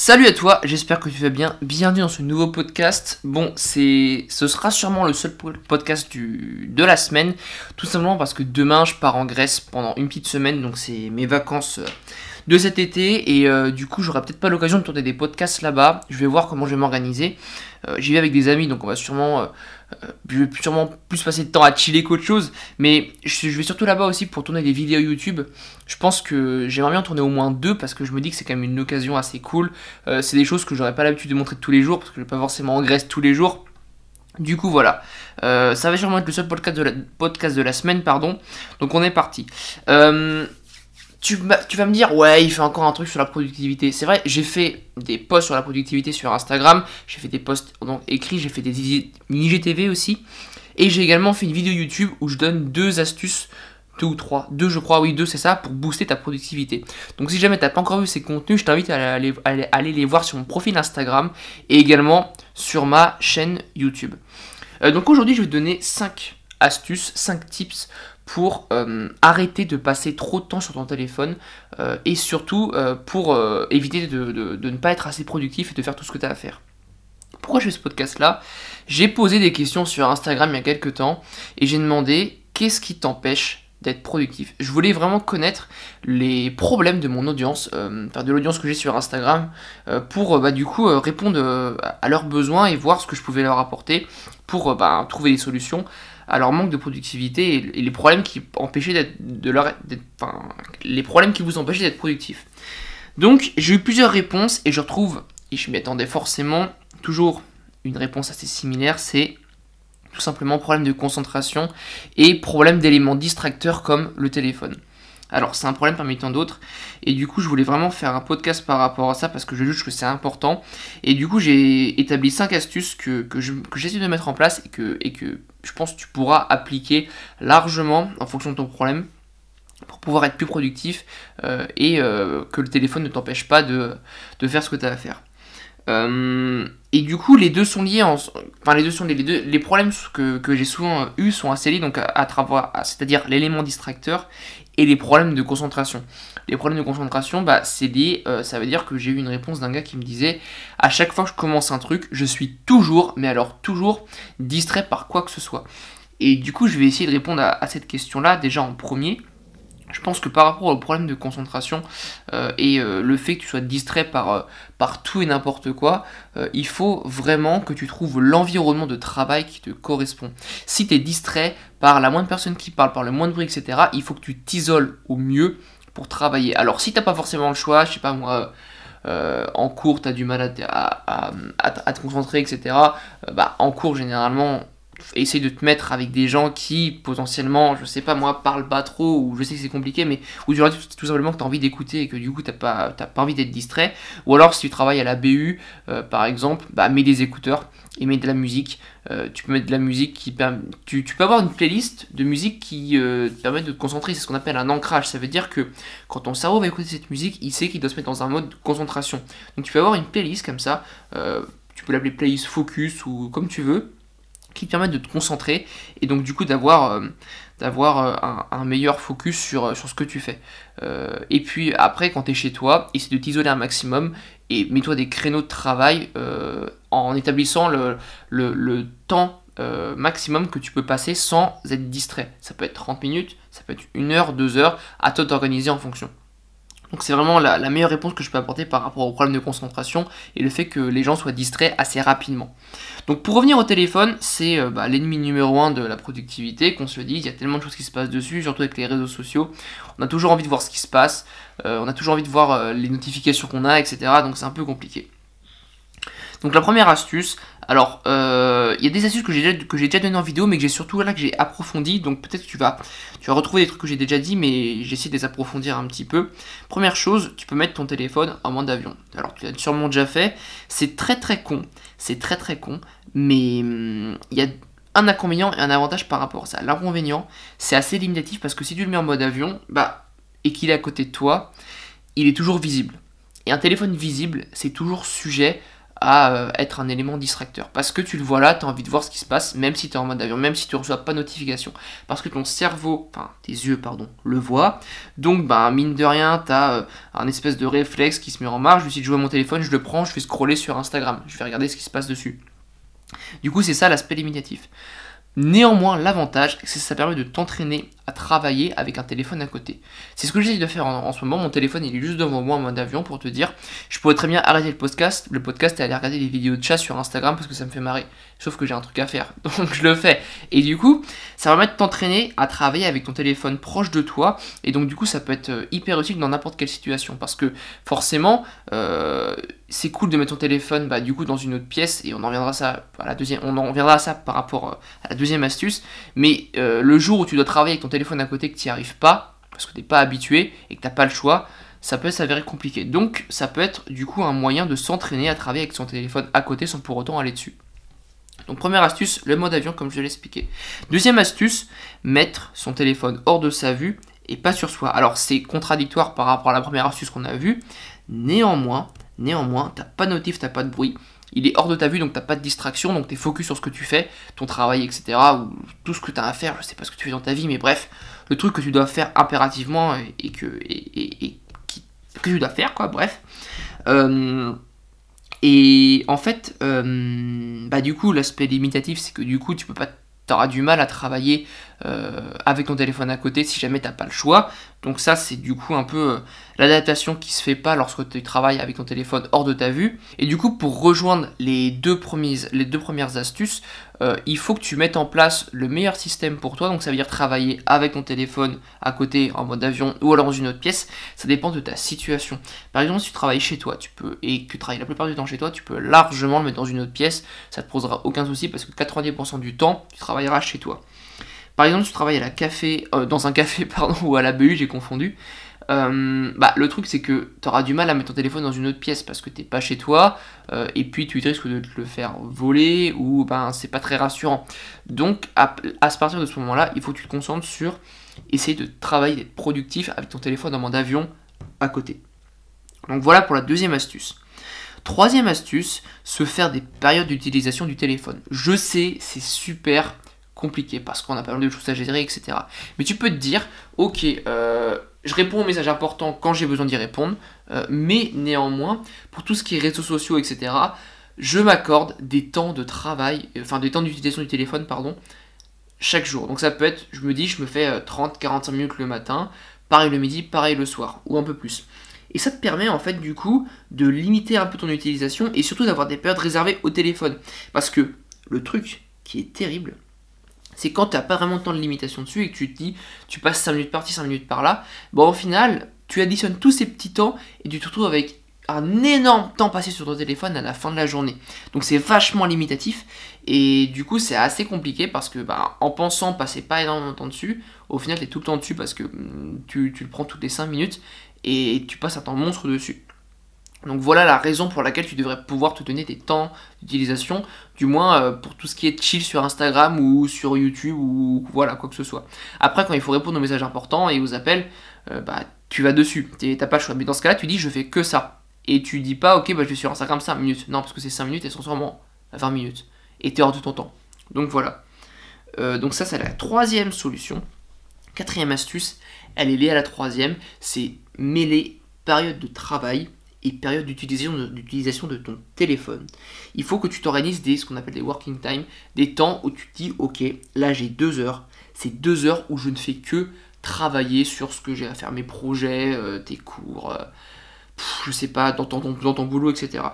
Salut à toi, j'espère que tu vas bien. Bienvenue dans ce nouveau podcast. Bon, c'est, ce sera sûrement le seul podcast de la semaine, tout simplement parce que demain je pars en Grèce pendant une petite semaine, donc c'est mes vacances euh, de cet été et euh, du coup j'aurai peut-être pas l'occasion de tourner des podcasts là-bas. Je vais voir comment je vais m'organiser. Euh, j'y vais avec des amis, donc on va sûrement, je vais sûrement plus passer de temps à chiller qu'autre chose. Mais je, vais surtout là-bas aussi pour tourner des vidéos YouTube. Je pense que j'aimerais bien tourner au moins deux parce que je me dis que c'est quand même une occasion assez cool. c'est des choses que j'aurais pas l'habitude de montrer tous les jours parce que je vais pas forcément en Grèce tous les jours. Du coup, voilà. ça va sûrement être le seul podcast de la, semaine, pardon. Donc, on est parti. Euh, tu, vas me dire, ouais, il fait encore un truc sur la productivité. C'est vrai, j'ai fait des posts sur la productivité sur Instagram, j'ai fait des posts donc, écrits, j'ai fait des IGTV aussi. Et j'ai également fait une vidéo YouTube où je donne deux astuces, deux ou trois, deux je crois, oui, deux c'est ça, pour booster ta productivité. Donc si jamais tu n'as pas encore vu ces contenus, je t'invite à aller, aller, les voir sur mon profil Instagram et également sur ma chaîne YouTube. Euh, donc aujourd'hui, je vais te donner 5 astuces, 5 tips pour euh, arrêter de passer trop de temps sur ton téléphone euh, et surtout euh, pour éviter de, ne pas être assez productif et de faire tout ce que tu as à faire. Pourquoi je fais ce podcast là J'ai posé des questions sur Instagram il y a quelques temps et j'ai demandé qu'est-ce qui t'empêche d'être productif? Je voulais vraiment connaître les problèmes de mon audience, de l'audience que j'ai sur Instagram, pour bah, du coup répondre à leurs besoins et voir ce que je pouvais leur apporter pour bah, trouver des solutions à leur manque de productivité et, les problèmes qui empêchaient d'être, de leur, les problèmes qui vous empêchaient d'être productif. Donc j'ai eu plusieurs réponses et je retrouve, et je m'y attendais forcément, toujours une réponse assez similaire, c'est tout simplement problème de concentration et problème d'éléments distracteurs comme le téléphone. Alors c'est un problème parmi tant d'autres et du coup je voulais vraiment faire un podcast par rapport à ça parce que je juge que c'est important et du coup j'ai établi 5 astuces que, que j'essaie de mettre en place et que je pense que tu pourras appliquer largement en fonction de ton problème pour pouvoir être plus productif euh, et euh, que le téléphone ne t'empêche pas de, faire ce que tu as à faire. Euh, et du coup, les deux sont liés, enfin les deux sont liés, les, deux, les problèmes que, j'ai souvent eu sont assez liés, donc à, travers, c'est-à-dire l'élément distracteur et les problèmes de concentration. Les problèmes de concentration, bah, c'est lié, euh, ça veut dire que j'ai eu une réponse d'un gars qui me disait à chaque fois que je commence un truc, je suis toujours, mais alors toujours, distrait par quoi que ce soit. Et du coup, je vais essayer de répondre à cette question-là déjà en premier. Je pense que par rapport au problème de concentration euh, et euh, le fait que tu sois distrait par, tout et n'importe quoi, il faut vraiment que tu trouves l'environnement de travail qui te correspond. Si tu es distrait par la moindre personne qui parle, par le moindre bruit, etc., il faut que tu t'isoles au mieux travailler. Alors si tu n'as pas forcément le choix, je sais pas moi, en cours tu as du mal à, à, te concentrer, etc., bah, en cours généralement essaye de te mettre avec des gens qui potentiellement, je sais pas moi, parlent pas trop, ou je sais que c'est compliqué, mais où tu tout, tout simplement que tu as envie d'écouter et que du coup t'as pas, pas envie d'être distrait. Ou alors si tu travailles à la BU, euh, par exemple, bah, mets des écouteurs et mets de la musique. Euh, tu peux mettre de la musique qui permet. Tu, peux avoir une playlist de musique qui euh, te permet de te concentrer. C'est ce qu'on appelle un ancrage. Ça veut dire que quand ton cerveau va écouter cette musique, il sait qu'il doit se mettre dans un mode de concentration. Donc tu peux avoir une playlist comme ça. tu peux l'appeler playlist focus ou comme tu veux qui te permettent de te concentrer et donc du coup d'avoir euh, euh, un, meilleur focus sur, euh, sur ce que tu fais. et puis après, quand tu es chez toi, essaie de t'isoler un maximum et mets-toi des créneaux de travail en établissant le, le, le temps maximum que tu peux passer sans être distrait. Ça peut être 30 minutes, ça peut être une heure, deux heures, à toi d'organiser en fonction. Donc c'est vraiment la, meilleure réponse que je peux apporter par rapport au problème de concentration et le fait que les gens soient distraits assez rapidement. Donc pour revenir au téléphone, c'est euh, bah, l'ennemi numéro un de la productivité, qu'on se le dise, il y a tellement de choses qui se passent dessus, surtout avec les réseaux sociaux. On a toujours envie de voir ce qui se passe, euh, on a toujours envie de voir euh, les notifications qu'on a, etc. Donc c'est un peu compliqué. Donc la première astuce, alors euh, il y a des astuces que j'ai déjà, déjà donné en vidéo, mais que j'ai surtout là que j'ai approfondi, donc peut-être que tu vas, tu vas retrouver des trucs que j'ai déjà dit, mais j'essaie de les approfondir un petit peu. Première chose, tu peux mettre ton téléphone en mode avion. Alors tu l'as sûrement déjà fait, c'est très très con, c'est très très con, mais hum, il y a un inconvénient et un avantage par rapport à ça. L'inconvénient, c'est assez limitatif parce que si tu le mets en mode avion, bah, et qu'il est à côté de toi, il est toujours visible. Et un téléphone visible, c'est toujours sujet à euh, être un élément distracteur. Parce que tu le vois là, tu as envie de voir ce qui se passe, même si tu es en mode avion, même si tu ne reçois pas de notification. Parce que ton cerveau, enfin tes yeux, pardon, le voit. Donc, bah, mine de rien, tu as euh, un espèce de réflexe qui se met en marche. Je décide de jouer à mon téléphone, je le prends, je vais scroller sur Instagram. Je vais regarder ce qui se passe dessus. Du coup, c'est ça l'aspect limitatif. Néanmoins, l'avantage, c'est que ça permet de t'entraîner à travailler avec un téléphone à côté. C'est ce que j'essaie de faire en, ce moment. Mon téléphone, il est juste devant moi en mode avion pour te dire. Je pourrais très bien arrêter le podcast, le podcast et aller regarder les vidéos de chat sur Instagram parce que ça me fait marrer. Sauf que j'ai un truc à faire, donc je le fais. Et du coup, ça va permettre de t'entraîner à travailler avec ton téléphone proche de toi. Et donc, du coup, ça peut être euh, hyper utile dans n'importe quelle situation parce que forcément, euh, c'est cool de mettre ton téléphone bah, du coup dans une autre pièce et on en reviendra ça à la deuxième on en reviendra à ça par rapport euh, à la deuxième astuce. Mais euh, le jour où tu dois travailler avec ton téléphone à côté que tu n'y arrives pas parce que tu n'es pas habitué et que tu n'as pas le choix ça peut s'avérer compliqué. Donc ça peut être du coup un moyen de s'entraîner à travailler avec son téléphone à côté sans pour autant aller dessus. Donc première astuce le mode avion comme je l'ai expliqué. Deuxième astuce mettre son téléphone hors de sa vue et pas sur soi. Alors c'est contradictoire par rapport à la première astuce qu'on a vue. Néanmoins Néanmoins, t'as pas de notif, t'as pas de bruit. Il est hors de ta vue, donc t'as pas de distraction, donc t'es focus sur ce que tu fais, ton travail, etc. Ou tout ce que t'as à faire, je sais pas ce que tu fais dans ta vie, mais bref, le truc que tu dois faire impérativement et, que, que tu dois faire, quoi, bref. Euh, et en fait, euh, bah du coup, l'aspect limitatif, c'est que du coup, tu peux pas t'auras du mal à travailler euh, avec ton téléphone à côté si jamais t'as pas le choix. Donc ça c'est du coup un peu euh, l'adaptation qui se fait pas lorsque tu travailles avec ton téléphone hors de ta vue. Et du coup pour rejoindre les deux, les deux premières astuces, euh, il faut que tu mettes en place le meilleur système pour toi. Donc ça veut dire travailler avec ton téléphone à côté en mode avion ou alors dans une autre pièce. Ça dépend de ta situation. Par exemple, si tu travailles chez toi, tu peux et que tu travailles la plupart du temps chez toi, tu peux largement le mettre dans une autre pièce. Ça te posera aucun souci parce que 90% du temps, tu travailleras chez toi. Par exemple, si tu travailles à la café, euh, dans un café pardon, ou à la BU, j'ai confondu. Euh, bah, le truc c'est que tu auras du mal à mettre ton téléphone dans une autre pièce parce que t'es pas chez toi euh, et puis tu risques de te le faire voler ou ben c'est pas très rassurant. Donc à, à partir de ce moment-là, il faut que tu te concentres sur essayer de travailler, d'être productif avec ton téléphone en mode avion à côté. Donc voilà pour la deuxième astuce. Troisième astuce, se faire des périodes d'utilisation du téléphone. Je sais, c'est super compliqué parce qu'on a pas mal de choses à gérer, etc. Mais tu peux te dire, ok, euh, je réponds aux messages importants quand j'ai besoin d'y répondre, euh, mais néanmoins, pour tout ce qui est réseaux sociaux, etc., je m'accorde des temps de travail, enfin des temps d'utilisation du téléphone, pardon, chaque jour. Donc ça peut être, je me dis, je me fais 30-45 euh, minutes le matin, pareil le midi, pareil le soir, ou un peu plus. Et ça te permet en fait du coup de limiter un peu ton utilisation et surtout d'avoir des périodes réservées au téléphone. Parce que le truc qui est terrible, c'est quand tu n'as pas vraiment de temps de limitation dessus et que tu te dis, tu passes 5 minutes par-ci, 5 minutes par-là, bon, au final, tu additionnes tous ces petits temps et tu te retrouves avec un énorme temps passé sur ton téléphone à la fin de la journée. Donc c'est vachement limitatif et du coup c'est assez compliqué parce que bah, en pensant passer pas énormément de temps dessus, au final tu es tout le temps dessus parce que mm, tu, tu le prends toutes les 5 minutes et tu passes un temps monstre dessus. Donc voilà la raison pour laquelle tu devrais pouvoir te donner des temps d'utilisation, du moins euh, pour tout ce qui est chill sur Instagram ou sur YouTube ou voilà quoi que ce soit. Après quand il faut répondre aux messages importants et aux appels, euh, bah tu vas dessus, t'as pas le choix. Mais dans ce cas-là tu dis je fais que ça. Et tu dis pas ok bah je vais sur Instagram 5 minutes. Non parce que c'est 5 minutes et sûrement à 20 minutes. Et t'es hors de ton temps. Donc voilà. Euh, donc ça c'est la troisième solution. Quatrième astuce, elle est liée à la troisième, c'est mêler période de travail et période d'utilisation de, ton téléphone. Il faut que tu t'organises des ce qu'on appelle des working time, des temps où tu te dis ok, là j'ai deux heures, c'est deux heures où je ne fais que travailler sur ce que j'ai à faire, mes projets, euh, tes cours, euh, je sais pas, dans ton, dans ton boulot, etc.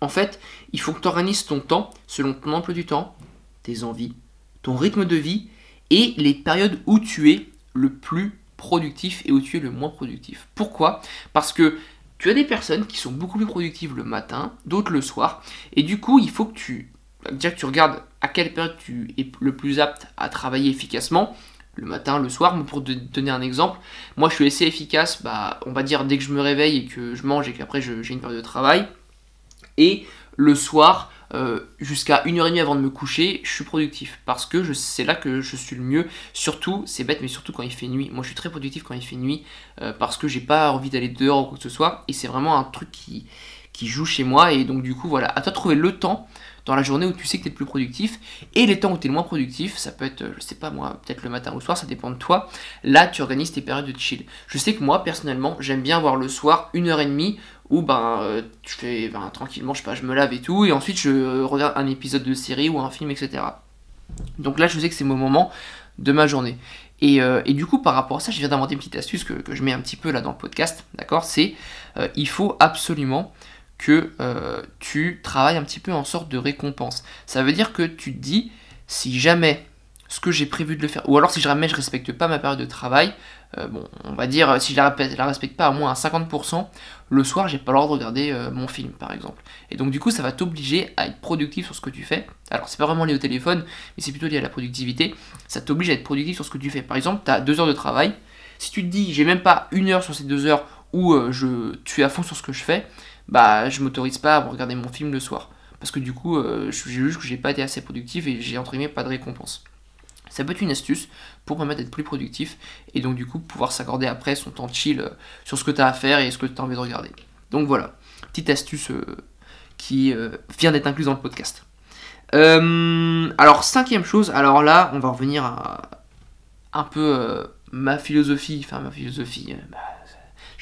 En fait, il faut que tu organises ton temps selon ton emploi du temps, tes envies, ton rythme de vie et les périodes où tu es le plus productif et où tu es le moins productif. Pourquoi? Parce que tu as des personnes qui sont beaucoup plus productives le matin, d'autres le soir, et du coup, il faut que tu, déjà que tu regardes à quelle période tu es le plus apte à travailler efficacement, le matin, le soir. Pour te donner un exemple, moi je suis assez efficace, bah, on va dire dès que je me réveille et que je mange et qu'après j'ai une période de travail. Et le soir, euh, jusqu'à une heure et demie avant de me coucher, je suis productif parce que c'est là que je suis le mieux. Surtout, c'est bête, mais surtout quand il fait nuit. Moi, je suis très productif quand il fait nuit euh, parce que j'ai pas envie d'aller dehors ou quoi que ce soit. Et c'est vraiment un truc qui, qui joue chez moi. Et donc, du coup, voilà, à toi de trouver le temps dans la journée où tu sais que tu es le plus productif et les temps où tu es le moins productif, ça peut être, je sais pas moi, peut-être le matin ou le soir, ça dépend de toi. Là, tu organises tes périodes de chill. Je sais que moi, personnellement, j'aime bien voir le soir une heure et demie où ben, euh, je fais ben, tranquillement, je sais pas, je me lave et tout, et ensuite je regarde un épisode de série ou un film, etc. Donc là, je sais que c'est mon moment de ma journée. Et, euh, du coup, par rapport à ça, je viens d'inventer une petite astuce que, je mets un petit peu là dans le podcast, d'accord? C'est, euh, il faut absolument que euh, tu travailles un petit peu en sorte de récompense. Ça veut dire que tu te dis, si jamais ce que j'ai prévu de le faire, ou alors si jamais je respecte pas ma période de travail, euh, bon, on va dire, si je la, la respecte pas à moins à 50%, le soir, j'ai pas droit de regarder euh, mon film, par exemple. Et donc, du coup, ça va t'obliger à être productif sur ce que tu fais. Alors, c'est pas vraiment lié au téléphone, mais c'est plutôt lié à la productivité. Ça t'oblige à être productif sur ce que tu fais. Par exemple, tu as deux heures de travail. Si tu te dis, j'ai même pas une heure sur ces deux heures où je, tu es à fond sur ce que je fais, bah je m'autorise pas à regarder mon film le soir. Parce que du coup, euh, j'ai juste que j'ai pas été assez productif et j'ai entre guillemets pas de récompense. Ça peut être une astuce pour permettre d'être plus productif et donc du coup pouvoir s'accorder après son temps de chill euh, sur ce que tu as à faire et ce que tu as envie de regarder. Donc voilà, petite astuce euh, qui vient d'être incluse dans le podcast. alors cinquième chose, alors là on va revenir à un peu ma philosophie, enfin ma philosophie, bah,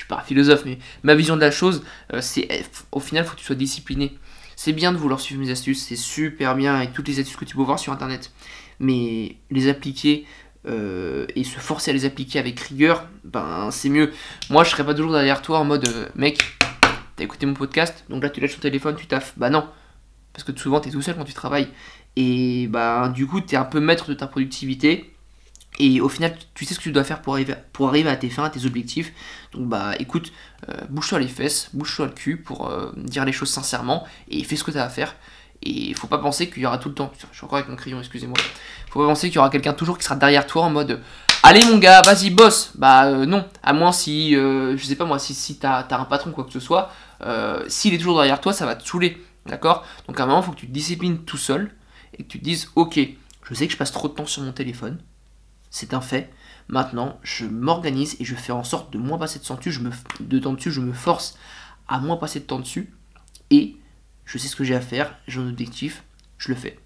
suis pas un philosophe, mais ma vision de la chose, euh, c'est au final, faut que tu sois discipliné. C'est bien de vouloir suivre mes astuces, c'est super bien avec toutes les astuces que tu peux voir sur internet, mais les appliquer euh, et se forcer à les appliquer avec rigueur, ben c'est mieux. Moi, je serais pas toujours derrière toi en mode euh, mec, t'as écouté mon podcast, donc là tu lâches ton téléphone, tu taffes. Bah non, parce que souvent t'es tout seul quand tu travailles, et bah du coup t'es un peu maître de ta productivité et au final, tu sais ce que tu dois faire pour arriver, à tes fins, à tes objectifs. Donc bah écoute, euh, bouge-toi les fesses, bouge-toi le cul pour euh, dire les choses sincèrement et fais ce que tu as à faire. Et faut pas penser qu'il y aura tout le temps. Je suis encore avec mon crayon, excusez-moi. Faut pas penser qu'il y aura quelqu'un toujours qui sera derrière toi en mode Allez mon gars, vas-y boss Bah euh, non, à moins si, je sais pas moi, si, si t'as as un patron quoi que ce soit, s'il est toujours derrière toi, ça va te saouler. D'accord? Donc à un moment, faut que tu te disciplines tout seul et que tu te dises Ok, je sais que je passe trop de temps sur mon téléphone c'est un fait. Maintenant, je m'organise et je fais en sorte de moins passer de temps dessus, je me, de force à moins passer de temps dessus, et je sais ce que j'ai à faire, j'ai un objectif, je le fais.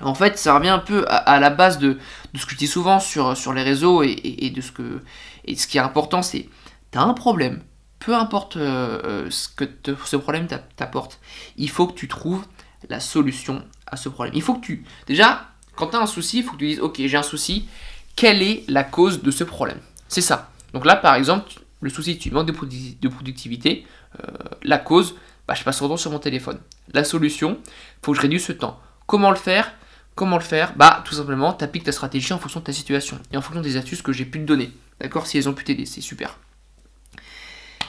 En fait, ça revient un peu à, la base de, ce que je dis souvent sur, les réseaux et, de ce qui est important, c'est tu as un problème, peu importe euh, euh, ce que ce problème t'apporte, il faut que tu trouves la solution à ce problème. Il faut que tu déjà quand tu as un souci, il faut que tu dises ok j'ai un souci, quelle est la cause de ce problème C'est ça. Donc là, par exemple, le souci, tu manques de, productivité. Euh, la cause, bah, je passe trop temps sur mon téléphone. La solution, faut que je réduise ce temps. Comment le faire? Comment le faire? Bah, tout simplement, tu appliques ta stratégie en fonction de ta situation et en fonction des astuces que j'ai pu te donner. D'accord? Si elles ont pu t'aider, c'est super.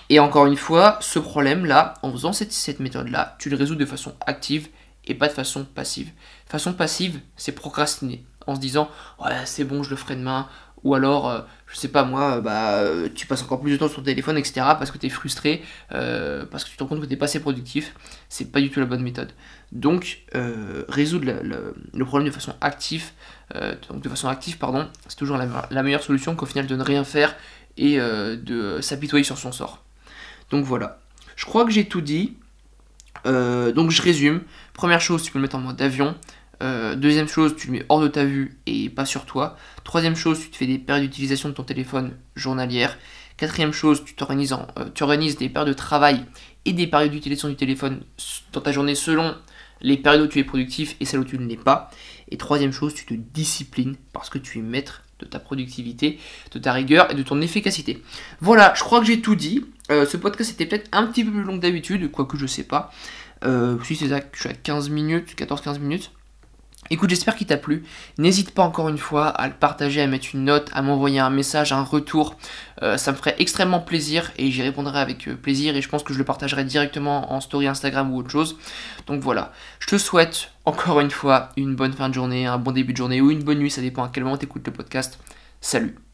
Et encore une fois, ce problème-là, en faisant cette, cette méthode-là, tu le résous de façon active et pas de façon passive. Façon passive, c'est procrastiner en se disant ouais c'est bon je le ferai demain. Ou alors euh, je sais pas moi bah euh, tu passes encore plus de temps sur ton téléphone etc parce que tu es frustré euh, parce que tu te rends compte que tu pas assez productif. C'est pas du tout la bonne méthode. Donc résoudre le, problème de façon active donc de façon active pardon c'est toujours la, meilleure solution qu'au final de ne rien faire et de s'apitoyer sur son sort. Donc voilà. Je crois que j'ai tout dit. Donc je résume. Première chose tu peux le mettre en mode avion euh, deuxième chose, tu le mets hors de ta vue et pas sur toi. Troisième chose, tu te fais des périodes d'utilisation de ton téléphone journalières. Quatrième chose, tu t'organises euh, tu organises des périodes de travail et des périodes d'utilisation du téléphone dans ta journée selon les périodes où tu es productif et celles où tu ne l'es pas. Et troisième chose, tu te disciplines parce que tu es maître de ta productivité, de ta rigueur et de ton efficacité. Voilà, je crois que j'ai tout dit. Euh, ce podcast était peut-être un petit peu plus long que d'habitude, quoique je sais pas. si c'est ça, je suis à 15 minutes, 14-15 minutes. Écoute, j'espère qu'il t'a plu. N'hésite pas encore une fois à le partager, à mettre une note, à m'envoyer un message, un retour. Euh, ça me ferait extrêmement plaisir et j'y répondrai avec euh, plaisir et je pense que je le partagerai directement en story Instagram ou autre chose. Donc voilà, je te souhaite encore une fois une bonne fin de journée, un bon début de journée ou une bonne nuit, ça dépend à quel moment tu écoutes le podcast. Salut